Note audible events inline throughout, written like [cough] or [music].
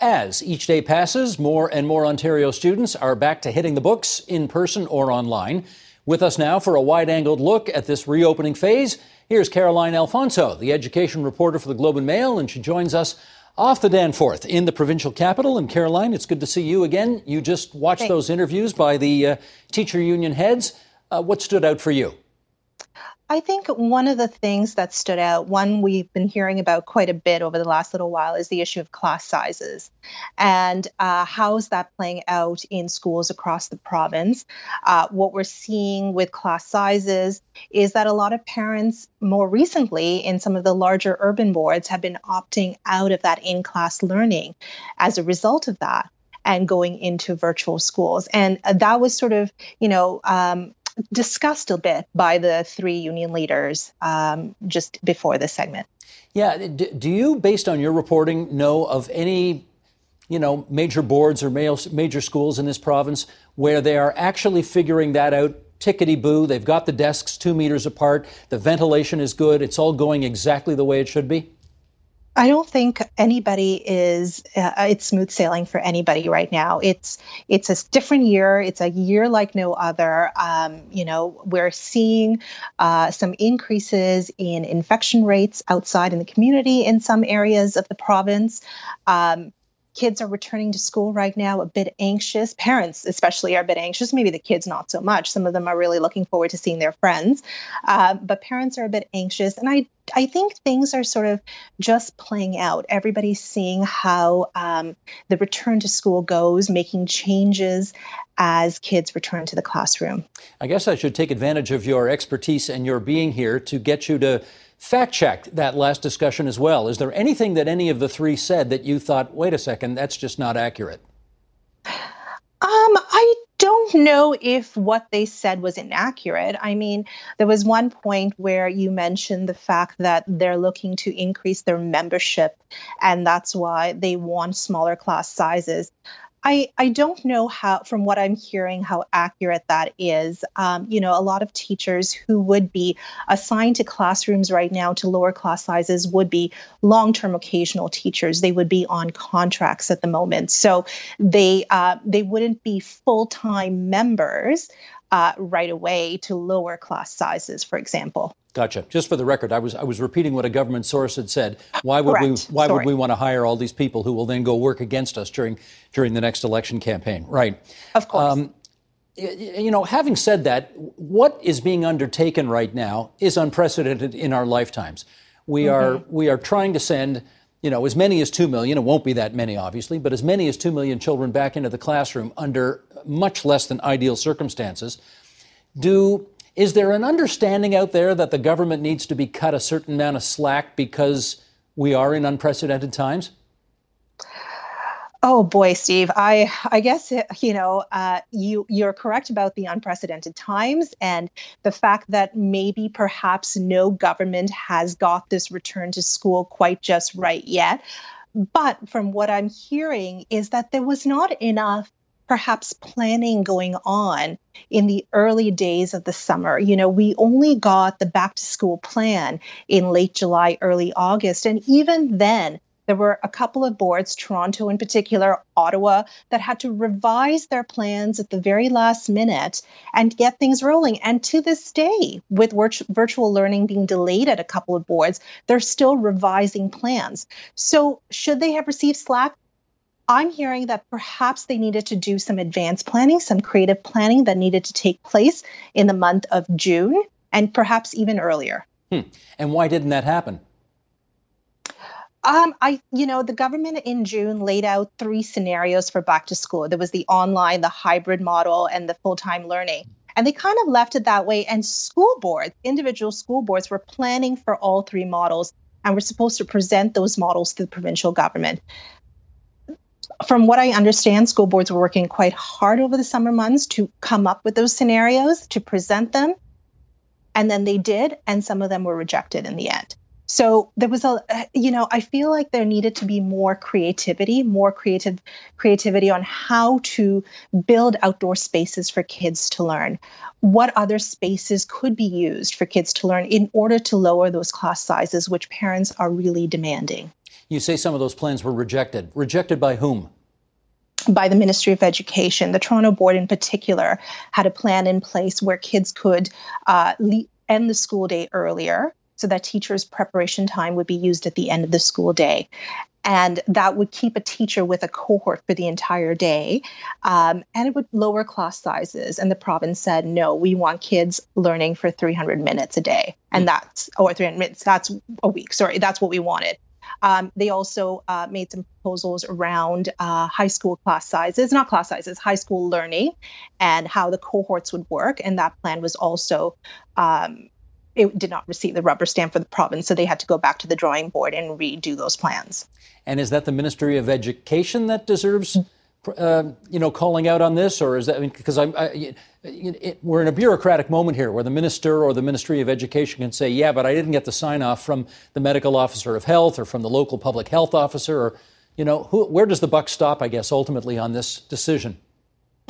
As each day passes, more and more Ontario students are back to hitting the books in person or online. With us now for a wide angled look at this reopening phase, here's Caroline Alphonso, the education reporter for the Globe and Mail, and she joins us off the Danforth in the provincial capital. And Caroline, it's good to see you again. You just watched Thanks. those interviews by the uh, teacher union heads. Uh, what stood out for you? I think one of the things that stood out, one we've been hearing about quite a bit over the last little while, is the issue of class sizes. And uh, how is that playing out in schools across the province? Uh, what we're seeing with class sizes is that a lot of parents, more recently in some of the larger urban boards, have been opting out of that in class learning as a result of that and going into virtual schools. And uh, that was sort of, you know, um, discussed a bit by the three union leaders um, just before this segment. Yeah, do you, based on your reporting, know of any, you know, major boards or major schools in this province where they are actually figuring that out? Tickety boo, they've got the desks two meters apart, the ventilation is good, it's all going exactly the way it should be? I don't think anybody is uh, it's smooth sailing for anybody right now. It's it's a different year. It's a year like no other. Um, you know, we're seeing uh, some increases in infection rates outside in the community in some areas of the province. Um, kids are returning to school right now a bit anxious. Parents, especially, are a bit anxious. Maybe the kids not so much. Some of them are really looking forward to seeing their friends, uh, but parents are a bit anxious. And I, I think things are sort of just playing out. Everybody's seeing how um, the return to school goes, making changes as kids return to the classroom. I guess I should take advantage of your expertise and your being here to get you to fact check that last discussion as well. Is there anything that any of the three said that you thought, wait a second, that's just not accurate? Um, I don't know if what they said was inaccurate. I mean, there was one point where you mentioned the fact that they're looking to increase their membership, and that's why they want smaller class sizes. I, I don't know how, from what I'm hearing, how accurate that is. Um, you know, a lot of teachers who would be assigned to classrooms right now to lower class sizes would be long term occasional teachers. They would be on contracts at the moment. So they, uh, they wouldn't be full time members uh, right away to lower class sizes, for example. Gotcha. Just for the record, I was I was repeating what a government source had said. Why would Correct. we Why Sorry. would we want to hire all these people who will then go work against us during during the next election campaign? Right. Of course. Um, you know, having said that, what is being undertaken right now is unprecedented in our lifetimes. We are we are trying to send, you know, as many as two million. It won't be that many, obviously, but as many as two million children back into the classroom under much less than ideal circumstances. Do is there an understanding out there that the government needs to be cut a certain amount of slack because we are in unprecedented times? Oh boy, Steve. I I guess uh, you know uh, you you're correct about the unprecedented times and the fact that maybe perhaps no government has got this return to school quite just right yet. But from what I'm hearing is that there was not enough perhaps planning going on in the early days of the summer. You know, we only got the back to school plan in late July, early August. And even then, there were a couple of boards, Toronto in particular, Ottawa, that had to revise their plans at the very last minute and get things rolling. And to this day, with virt- virtual learning being delayed at a couple of boards, they're still revising plans. So, should they have received slack? I'm hearing that perhaps they needed to do some advanced planning, some creative planning that needed to take place in the month of June and perhaps even earlier. Hmm. And why didn't that happen? Um, I, you know, the government in June laid out three scenarios for back to school. There was the online, the hybrid model, and the full time learning. And they kind of left it that way. And school boards, individual school boards, were planning for all three models and were supposed to present those models to the provincial government. from what I understand, school boards were working quite hard over the summer months to come up with those scenarios, to present them. And then they did, and some of them were rejected in the end. So there was a, you know, I feel like there needed to be more creativity, more creative creativity on how to build outdoor spaces for kids to learn. What other spaces could be used for kids to learn in order to lower those class sizes, which parents are really demanding. You say some of those plans were rejected. Rejected by whom? by the Ministry of Education. The Toronto Board, in particular, had a plan in place where kids could uh, le- end the school day earlier so that teachers' preparation time would be used at the end of the school day. And that would keep a teacher with a cohort for the entire day. Um, and it would lower class sizes. And the province said, no, we want kids learning for 300 minutes a day. And that's, or 300 minutes, that's a week. Sorry, that's what we wanted. Um, they also uh, made some proposals around uh, high school class sizes, not class sizes, high school learning, and how the cohorts would work. And that plan was also. Um, it did not receive the rubber stamp for the province, so they had to go back to the drawing board and redo those plans. And is that the Ministry of Education that deserves, uh, you know, calling out on this, or is that I mean, because I, it, we're in a bureaucratic moment here where the minister or the Ministry of Education can say, yeah, but I didn't get the sign off from the medical officer of health or from the local public health officer or, you know, who, where does the buck stop, I guess, ultimately on this decision?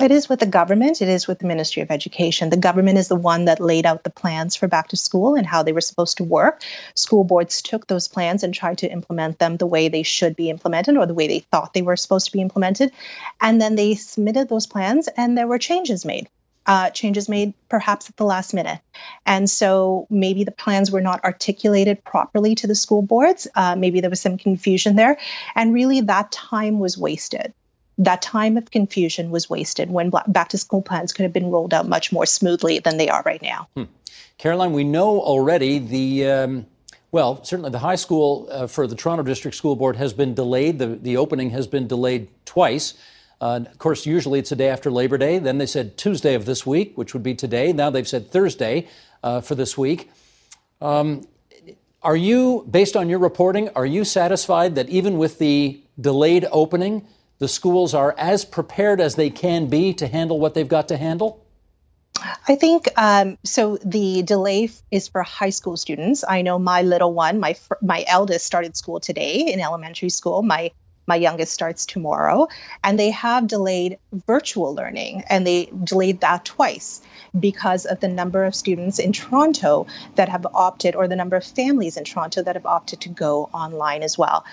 It is with the government. It is with the Ministry of Education. The government is the one that laid out the plans for back to school and how they were supposed to work. School boards took those plans and tried to implement them the way they should be implemented or the way they thought they were supposed to be implemented. And then they submitted those plans and there were changes made uh, changes made perhaps at the last minute. And so maybe the plans were not articulated properly to the school boards. Uh, maybe there was some confusion there. And really, that time was wasted. That time of confusion was wasted when back to school plans could have been rolled out much more smoothly than they are right now. Hmm. Caroline, we know already the. Um, well, certainly the high school uh, for the Toronto District School Board has been delayed. The, the opening has been delayed twice. Uh, of course, usually it's a day after Labor Day. Then they said Tuesday of this week, which would be today. Now they've said Thursday uh, for this week. Um, are you, based on your reporting, are you satisfied that even with the delayed opening, the schools are as prepared as they can be to handle what they've got to handle? I think um, so. The delay is for high school students. I know my little one, my my eldest, started school today in elementary school. My my youngest starts tomorrow. And they have delayed virtual learning, and they delayed that twice because of the number of students in Toronto that have opted, or the number of families in Toronto that have opted to go online as well.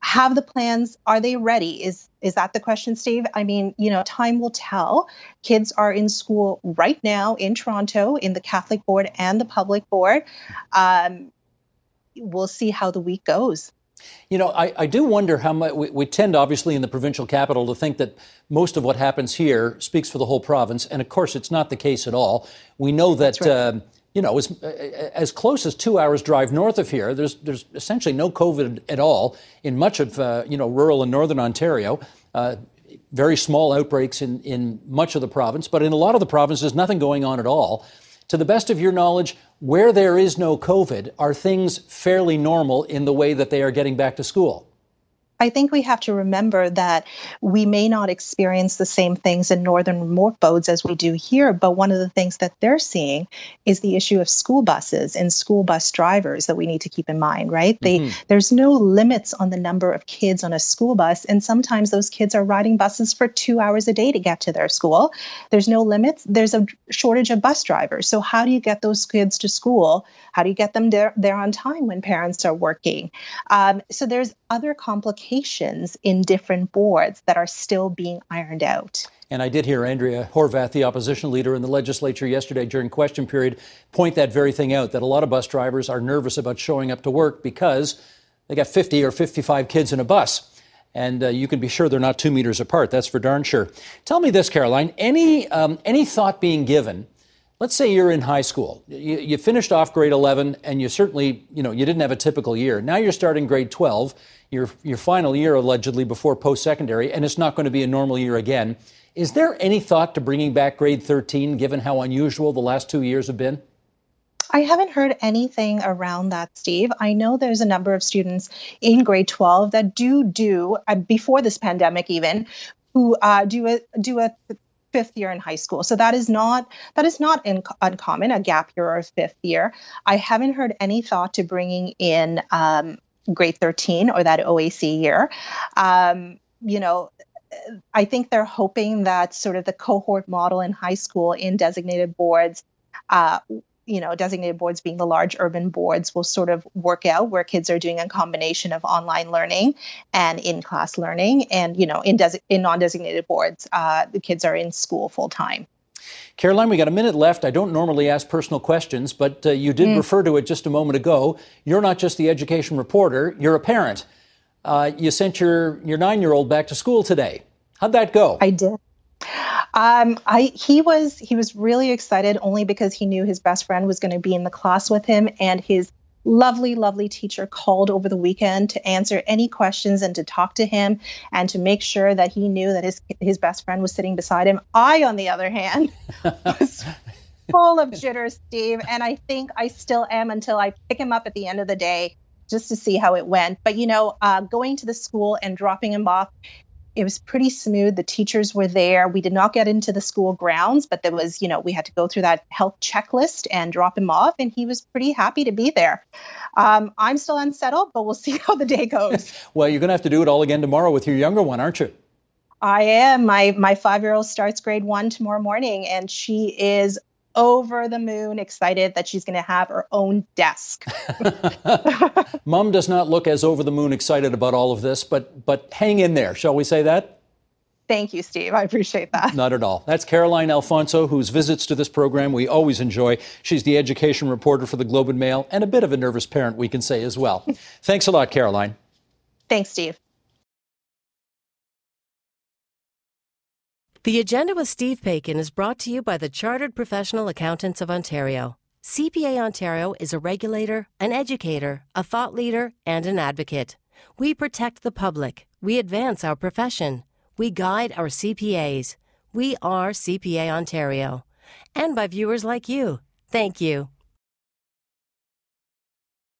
Have the plans? Are they ready? Is is that the question, Steve? I mean, you know, time will tell. Kids are in school right now in Toronto, in the Catholic board and the public board. Um, we'll see how the week goes. You know, I, I do wonder how much we, we, tend, obviously, in the provincial capital to think that most of what happens here speaks for the whole province. And of course, it's not the case at all. We know that. Right. Uh, you know, as, as close as two hours drive north of here, there's there's essentially no COVID at all in much of uh, you know rural and northern Ontario. Uh, very small outbreaks in in much of the province, but in a lot of the provinces, nothing going on at all. To the best of your knowledge, where there is no COVID, are things fairly normal in the way that they are getting back to school? I think we have to remember that we may not experience the same things in northern Morphodes as we do here, but one of the things that they're seeing is the issue of school buses and school bus drivers that we need to keep in mind, right? Mm-hmm. They there's no limits on the number of kids on a school bus, and sometimes those kids are riding buses for two hours a day to get to their school. There's no limits. There's a shortage of bus drivers. So how do you get those kids to school? How do you get them there, there on time when parents are working? Um, so there's other complications in different boards that are still being ironed out. And I did hear Andrea Horwath, the opposition leader in the legislature yesterday during question period, point that very thing out that a lot of bus drivers are nervous about showing up to work because they got 50 or 55 kids in a bus. And uh, you can be sure they're not two meters apart. That's for darn sure. Tell me this, Caroline. Any, um, any thought being given let's say you're in high school. You, you, finished off grade 11 and you certainly, you know, you didn't have a typical year. Now you're starting grade 12, your, your final year allegedly before post-secondary, and it's not going to be a normal year again. Is there any thought to bringing back grade 13 given how unusual the last two years have been? I haven't heard anything around that, Steve. I know there's a number of students in grade 12 that do do uh, before this pandemic even who uh, do a do a fifth year in high school. So that is not that is not in, uncommon a gap year or a fifth year. I haven't heard any thought to bringing in um, grade 13 or that OAC year. Um, you know, I think they're hoping that sort of the cohort model in high school in designated boards uh, you know, designated boards being the large urban boards will sort of work out where kids are doing a combination of online learning and in-class learning, and you know, in des- in non-designated boards, uh, the kids are in school full time. Caroline, we got a minute left. I don't normally ask personal questions, but uh, you did mm. refer to it just a moment ago. You're not just the education reporter; you're a parent. Uh, you sent your your nine year old back to school today. How'd that go? I did. Um, I he was he was really excited only because he knew his best friend was going to be in the class with him, and his lovely, lovely teacher called over the weekend to answer any questions and to talk to him and to make sure that he knew that his his best friend was sitting beside him. I, on the other hand, [laughs] was full of jitters, Steve, and I think I still am until I pick him up at the end of the day just to see how it went. But you know, uh, going to the school and dropping him off it was pretty smooth. The teachers were there. We did not get into the school grounds, but there was, you know, we had to go through that health checklist and drop him off, and he was pretty happy to be there. Um, I'm still unsettled, but we'll [laughs] see how the day goes. [laughs] well, you're going to have to do it all again tomorrow with your younger one, aren't you? I am. My my five year old starts grade one tomorrow morning, and she is over the moon excited that she's going to have her own desk. [laughs] [laughs] Mom does not look as over the moon excited about all of this, but but hang in there, shall we say that? Thank you, Steve. I appreciate that. Not at all. That's Caroline Alphonso, whose visits to this program we always enjoy. She's the education reporter for the Globe and Mail and a bit of a nervous parent, we can say as well. [laughs] Thanks a lot, Caroline. Thanks, Steve. The Agenda with Steve Paikin is brought to you by the Chartered Professional Accountants of Ontario. CPA Ontario is a regulator, an educator, a thought leader, and an advocate. We protect the public. We advance our profession. We guide our CPAs. We are CPA Ontario. And by viewers like you. Thank you.